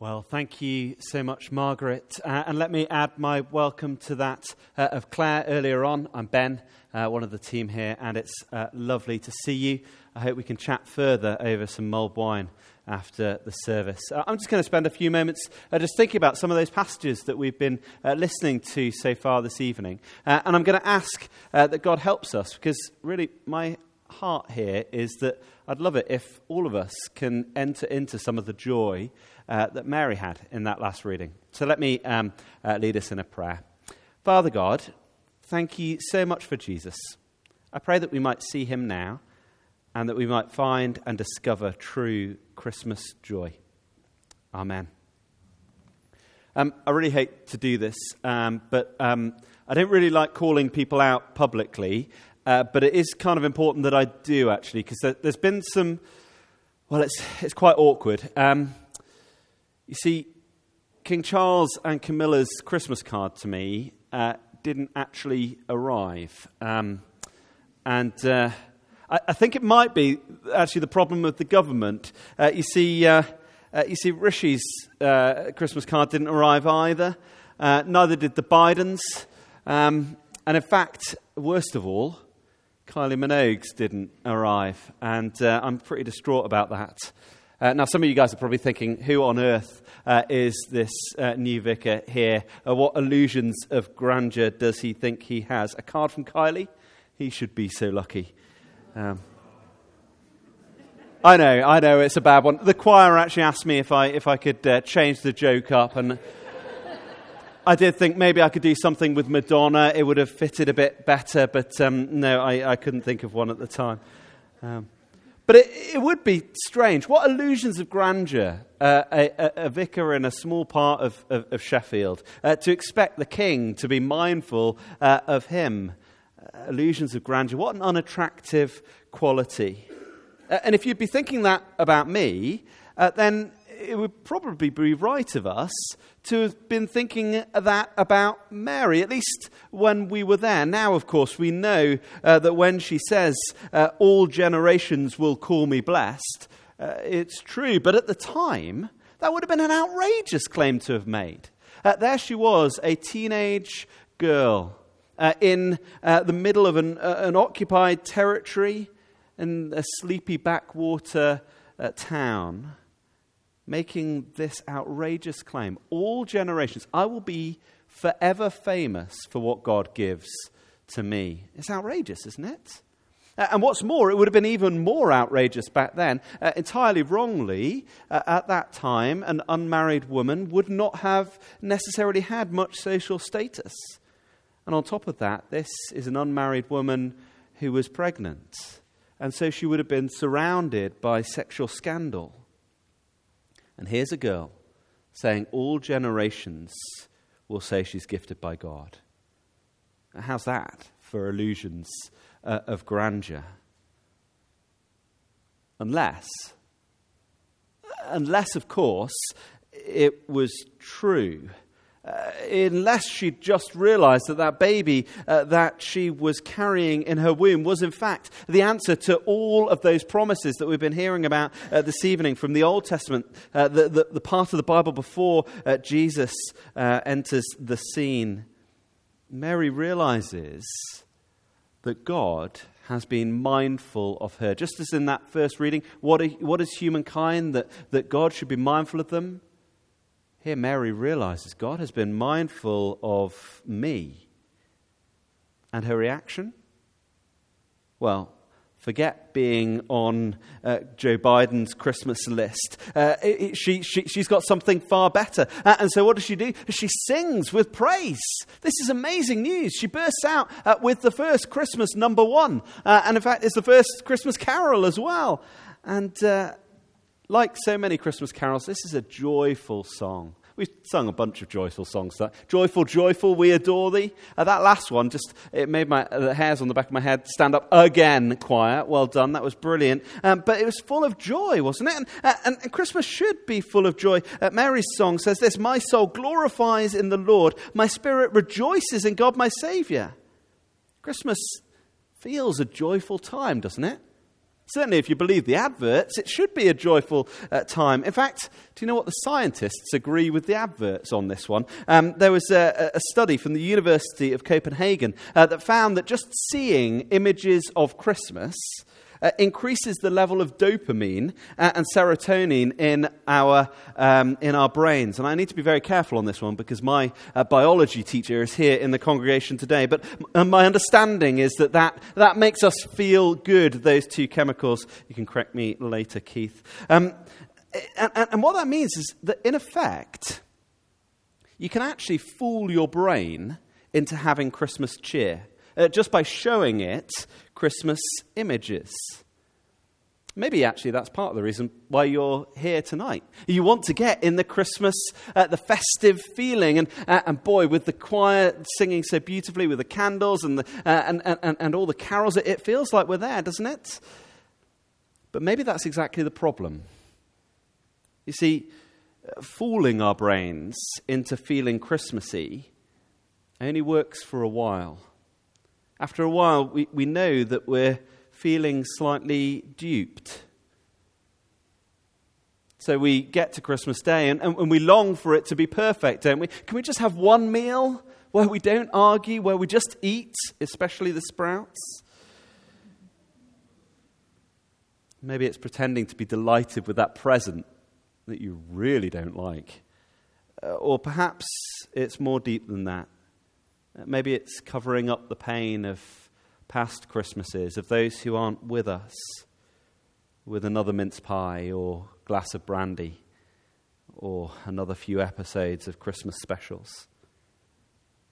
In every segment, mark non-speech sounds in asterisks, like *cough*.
Well, thank you so much, Margaret. Uh, and let me add my welcome to that uh, of Claire earlier on. I'm Ben, uh, one of the team here, and it's uh, lovely to see you. I hope we can chat further over some mulled wine after the service. Uh, I'm just going to spend a few moments uh, just thinking about some of those passages that we've been listening to so far this evening. and I'm going to ask that God helps us, because really, my heart here is that I'd love it if all of us can enter into some of the joy uh, that Mary had in that last reading. So let me um, uh, lead us in a prayer. Father God, thank you so much for Jesus. I pray that we might see him now and that we might find and discover true Christmas joy. Amen. Um, I really hate to do this, um, but um, I don't really like calling people out publicly, uh, but it is kind of important that I do actually, because there, has been some, well, it's, it's quite awkward. Um, you see, King Charles and Camilla's Christmas card to me uh, didn't actually arrive. Um, and uh, I, think it might be actually the problem with the government. Uh, you, see, uh, you see, Rishi's Christmas card didn't arrive either, neither did the Bidens. Um, and in fact, worst of all, Kylie Minogue's didn't arrive. And I'm pretty distraught about that. Uh, now, some of you guys are probably thinking, who on earth uh, is this uh, new vicar here? Uh, what illusions of grandeur does he think he has? A card from Kylie? He should be so lucky. Um, I know, I know, it's a bad one. The choir actually asked me if I, if I could uh, change the joke up, and I did think maybe I could do something with Madonna. It would have fitted a bit better, but um, no, I, I, couldn't think of one at the time. Um, but it, it, would be strange. What illusions of grandeur uh, a, a, vicar in a small part of, of, of Sheffield uh, to expect the king to be mindful uh, of him. Uh, illusions of grandeur. What an unattractive quality. Uh, and if you'd be thinking that about me, uh, then it would probably be right of us to have been thinking that about Mary, at least when we were there. Now, of course, we know uh, that when she says, uh, All generations will call me blessed, uh, it's true. But at the time, that would have been an outrageous claim to have made. Uh, there she was, a teenage girl uh, in uh, the middle of an, an, occupied territory in a sleepy backwater town making this outrageous claim. All generations, I will be forever famous for what God gives to me. It's outrageous, isn't it? And what's more, it would have been even more outrageous back then. Uh, entirely wrongly, uh, at that time, an unmarried woman would not have necessarily had much social status. And on top of that, this is an unmarried woman who was pregnant. And so she would have been surrounded by sexual scandal. And here's a girl saying all generations will say she's gifted by God. How's that for illusions uh, of grandeur? Unless, unless, of course, it was true uh, unless she'd just realized that that baby uh, that she was carrying in her womb was, in fact, the answer to all of those promises that we've been hearing about uh, this evening from the Old Testament, uh, the, the, the, part of the Bible before uh, Jesus uh, enters the scene. Mary realizes that God has been mindful of her. Just as in that first reading, what, are, what is humankind that, that God should be mindful of them? Here, Mary realizes God has been mindful of me. And her reaction? Well, forget being on uh, Joe Biden's Christmas list. Uh, it, it, she, she, she's got something far better. Uh, and so, what does she do? She sings with praise. This is amazing news. She bursts out uh, with the first Christmas number one. Uh, and in fact, it's the first Christmas carol as well. And uh, like so many Christmas carols, this is a joyful song. We've sung a bunch of joyful songs. That joyful, joyful, we adore thee. Uh, that last one just it made my the hairs on the back of my head stand up again. Choir, well done. That was brilliant. Um, but it was full of joy, wasn't it? And, uh, and, and Christmas should be full of joy. Uh, Mary's song says this: "My soul glorifies in the Lord. My spirit rejoices in God, my Saviour." Christmas feels a joyful time, doesn't it? Certainly, if you believe the adverts, it should be a joyful uh, time. In fact, do you know what the scientists agree with the adverts on this one? Um, there was a, a, study from the University of Copenhagen uh, that found that just seeing images of Christmas uh, increases the level of dopamine uh, and serotonin in our, um, in our brains. And I need to be very careful on this one because my uh, biology teacher is here in the congregation today. But m- my understanding is that, that that makes us feel good, those two chemicals. You can correct me later, Keith. Um, and, and what that means is that, in effect, you can actually fool your brain into having Christmas cheer uh, just by showing it Christmas images. Maybe actually that's part of the reason why you're here tonight. You want to get in the Christmas, uh, the festive feeling. And, uh, and boy, with the choir singing so beautifully, with the candles and, the, uh, and, and, and all the carols, it feels like we're there, doesn't it? But maybe that's exactly the problem. You see, fooling our brains into feeling Christmassy only works for a while. After a while, we, we know that we're feeling slightly duped. So we get to Christmas Day and, and, and, we long for it to be perfect, don't we? Can we just have one meal where we don't argue, where we just eat, especially the sprouts? Maybe it's pretending to be delighted with that present that you really don't like. Uh, or perhaps it's more deep than that. Maybe it's covering up the pain of past Christmases, of those who aren't with us, with another mince pie or glass of brandy or another few episodes of Christmas specials.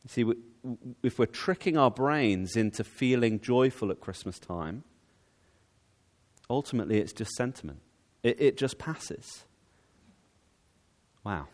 You see, if we're tricking our brains into feeling joyful at Christmas time, ultimately it's just sentiment. It, it just passes. Wow.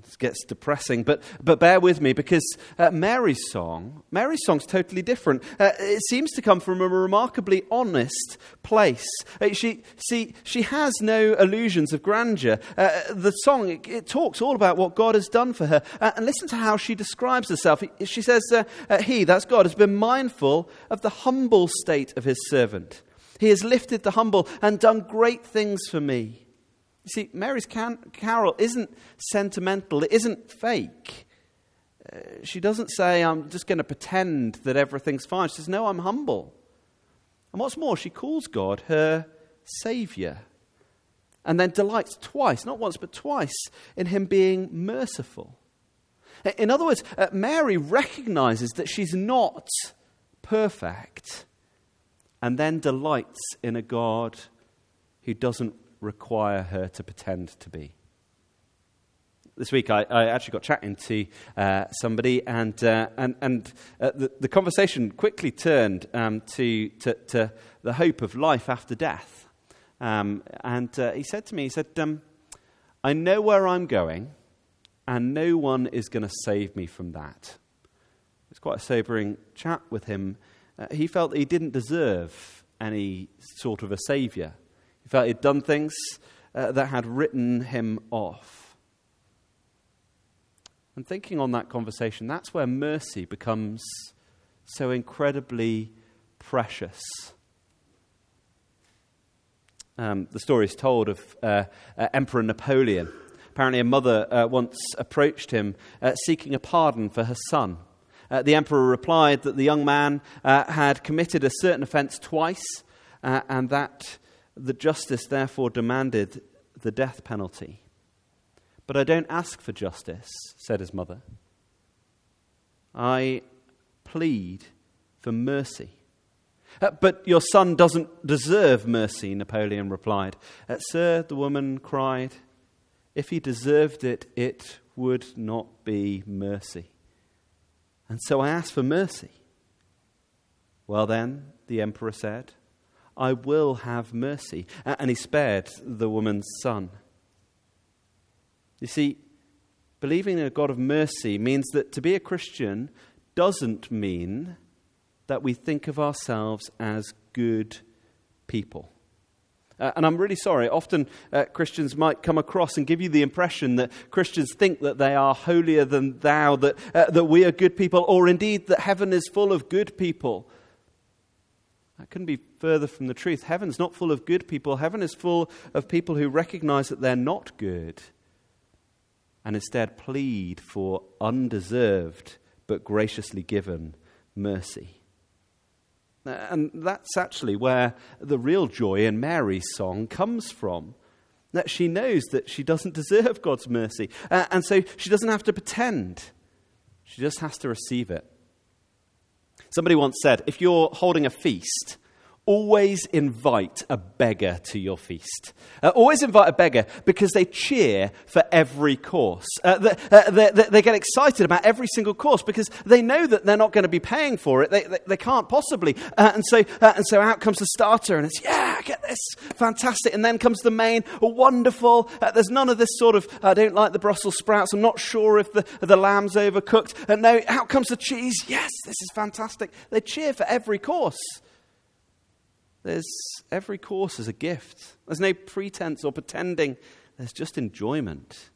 This gets depressing, but, but bear with me because uh, Mary's song, Mary's song's totally different. Uh, it seems to come from a remarkably honest place. Uh, she, see, she has no illusions of grandeur. Uh, the song, it, it, talks all about what God has done for her. Uh, and listen to how she describes herself. She says, uh, He, that's God, has been mindful of the humble state of his servant. He has lifted the humble and done great things for me. You see, Mary's can- carol isn't sentimental, it isn't fake. Uh, she doesn't say, I'm just going to pretend that everything's fine. She says, No, I'm humble. And what's more, she calls God her Savior. And then delights twice, not once, but twice, in Him being merciful. In other words, uh, Mary recognizes that she's not perfect and then delights in a God who doesn't require her to pretend to be. This week, I, I actually got chatting to uh, somebody, and, uh, and, and uh, the, the, conversation quickly turned um, to, to, to, the hope of life after death. Um, and uh, he said to me, he said, um, I know where I'm going, and no one is going to save me from that. It's quite a sobering chat with him. Uh, he felt he didn't deserve any sort of a savior. He felt he'd done things uh, that had written him off. And thinking on that conversation, that's where mercy becomes so incredibly precious. Um, the story is told of uh, uh, Emperor Napoleon. Apparently, a mother uh, once approached him uh, seeking a pardon for her son. Uh, the emperor replied that the young man uh, had committed a certain offense twice and that the justice therefore demanded the death penalty. But I don't ask for justice, said his mother. I plead for mercy. Uh, but your son doesn't deserve mercy, Napoleon replied. Uh, Sir, the woman cried, if he deserved it, it would not be mercy. And so I ask for mercy. Well, then, the emperor said, I will have mercy. And he spared the woman's son. You see, believing in a God of mercy means that to be a Christian doesn't mean that we think of ourselves as good people. Uh, and I'm really sorry. Often uh, Christians might come across and give you the impression that Christians think that they are holier than thou, that, uh, that we are good people, or indeed that heaven is full of good people. Couldn't be further from the truth. Heaven's not full of good people, heaven is full of people who recognize that they're not good and instead plead for undeserved but graciously given mercy. And that's actually where the real joy in Mary's song comes from. That she knows that she doesn't deserve God's mercy. Uh, and so she doesn't have to pretend, she just has to receive it. Somebody once said if you're holding a feast, always invite a beggar to your feast. Uh, always invite a beggar because they cheer for every course. Uh, they, uh, they, they, get excited about every single course because they know that they're not going to be paying for it. They, they, they can't possibly. Uh, and, so, uh, and so out comes the starter and it's, yeah, get this, fantastic. And then comes the main, wonderful. Uh, there's none of this sort of, I don't like the Brussels sprouts. I'm not sure if the, the lamb's overcooked. And no, out comes the cheese. Yes, this is fantastic. They cheer for every course. There's every course is a gift. There's no pretense or pretending. There's just enjoyment.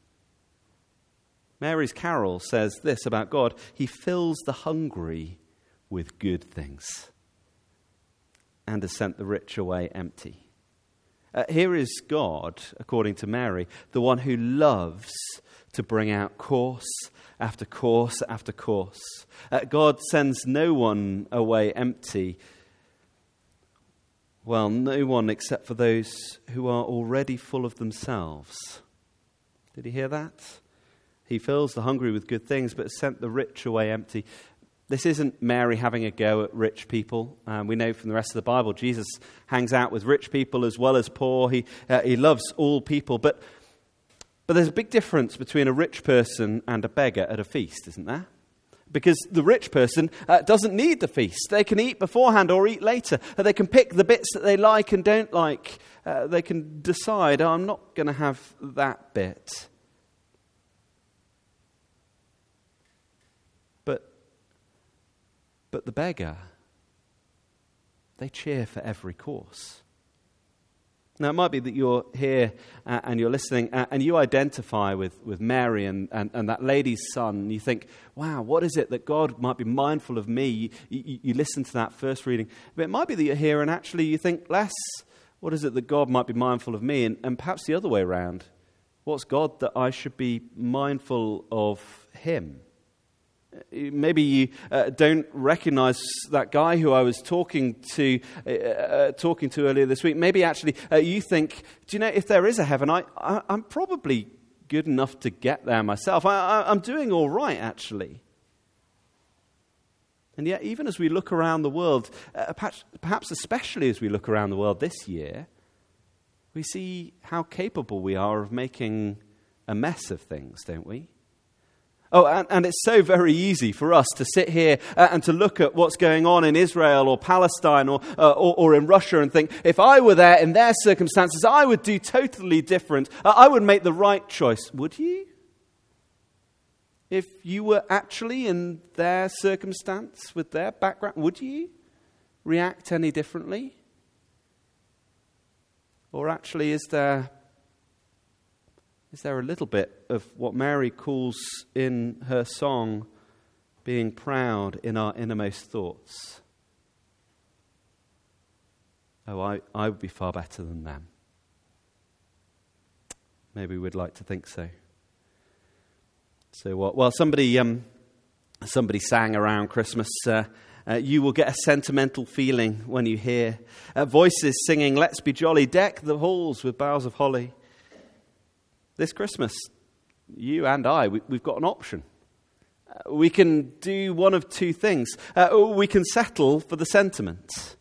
Mary's carol says this about God He fills the hungry with good things and has sent the rich away empty. Uh, here is God, according to Mary, the one who loves to bring out course after course after course. Uh, God sends no one away empty well, no one except for those who are already full of themselves. Did he hear that? He fills the hungry with good things, but sent the rich away empty. This isn't Mary having a go at rich people. Um, we know from the rest of the Bible, Jesus hangs out with rich people as well as poor. He, uh, he loves all people. But, but there's a big difference between a rich person and a beggar at a feast, isn't there? Because the rich person uh, doesn't need the feast. They can eat beforehand or eat later. They can pick the bits that they like and don't like. Uh, they can decide, oh, I'm not going to have that bit. But, but the beggar, they cheer for every course. Now, it might be that you're here uh, and you're listening uh, and you identify with, with Mary and, and, and, that lady's son. And you think, wow, what is it that God might be mindful of me? You, you, you listen to that first reading. But it might be that you're here and actually you think less, what is it that God might be mindful of me? And, and perhaps the other way around. What's God that I should be mindful of him? Maybe you uh, don't recognize that guy who I was talking to, uh, uh, talking to earlier this week. Maybe actually uh, you think, do you know, if there is a heaven, I, I, am probably good enough to get there myself. I, I, I'm doing all right, actually. And yet, even as we look around the world, uh, perhaps, perhaps especially as we look around the world this year, we see how capable we are of making a mess of things, don't we? Oh, and, and, it's so very easy for us to sit here uh, and to look at what's going on in Israel or Palestine or, uh, or, or, in Russia and think, if I were there in their circumstances, I would do totally different. Uh, I would make the right choice. Would you? If you were actually in their circumstance with their background, would you react any differently? Or actually, is there is there a little bit of what Mary calls in her song being proud in our innermost thoughts? Oh, I, I would be far better than them. Maybe we'd like to think so. So what? Well, somebody, um, somebody sang around Christmas. Uh, uh, you will get a sentimental feeling when you hear uh, voices singing, Let's be jolly, deck the halls with boughs of holly. This Christmas, you and I, we, have got an option. Uh, we can do one of two things. Uh, we can settle for the sentiment.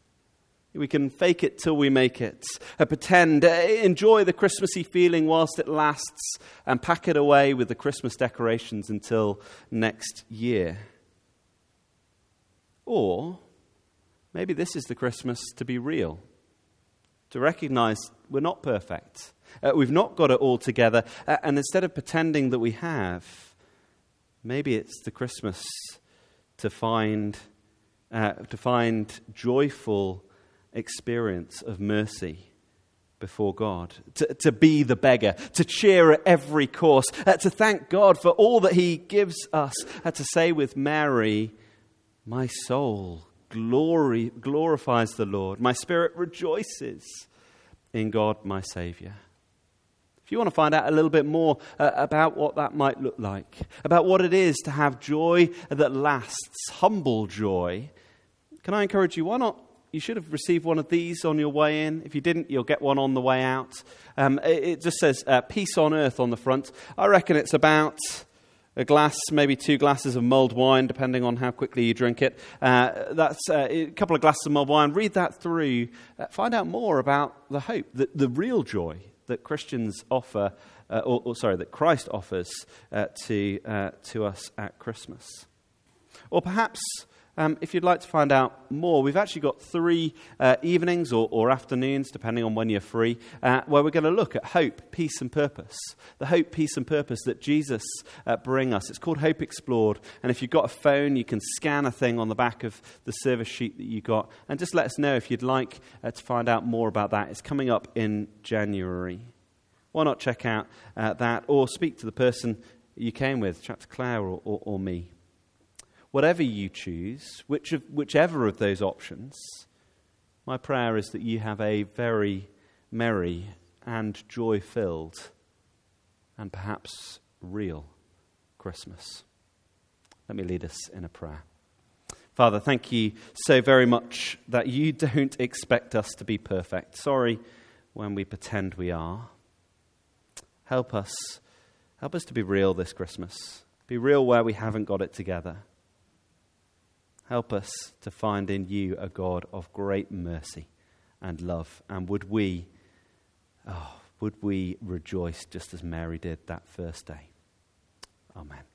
We can fake it till we make it, uh, pretend, uh, enjoy the Christmassy feeling whilst it lasts, and pack it away with the Christmas decorations until next year. Or maybe this is the Christmas to be real, to recognize we're not perfect, uh, we've not got it all together. Uh, and instead of pretending that we have, maybe it's the Christmas to find, uh, to find joyful experience of mercy before God, to, to be the beggar, to cheer at every course, uh, to thank God for all that He gives us, uh, to say with Mary, My soul glory, glorifies the Lord. My spirit rejoices in God, my Savior. If you want to find out a little bit more uh, about what that might look like, about what it is to have joy that lasts, humble joy, can I encourage you? Why not? You should have received one of these on your way in. If you didn't, you'll get one on the way out. Um, it, it, just says uh, Peace on Earth on the front. I reckon it's about a glass, maybe two glasses of mulled wine, depending on how quickly you drink it. Uh, that's uh, a couple of glasses of mulled wine. Read that through. Uh, find out more about the hope, the, the real joy that Christians offer, uh, or, or, sorry, that Christ offers uh, to, uh, to us at Christmas. Or perhaps um, if you'd like to find out more, we've actually got three uh, evenings or, or, afternoons, depending on when you're free, uh, where we're going to look at hope, peace, and purpose. The hope, peace, and purpose that Jesus uh, bring us. It's called Hope Explored. And if you've got a phone, you can scan a thing on the back of the service sheet that you got, and just let us know if you'd like uh, to find out more about that. It's coming up in January. Why not check out uh, that or speak to the person you came with, chat to Claire or, or, or me whatever you choose, which of, whichever of those options, my prayer is that you have a very merry and joy filled and perhaps real Christmas. Let me lead us in a prayer. Father, thank you so very much that you *laughs* don't expect us to be perfect. Sorry when we pretend we are. Help us. Help us to be real this Christmas. Be real where we haven't got it together. Help us to find in you a God of great mercy and love. And would we, oh, would we rejoice just as Mary did that first day? Amen.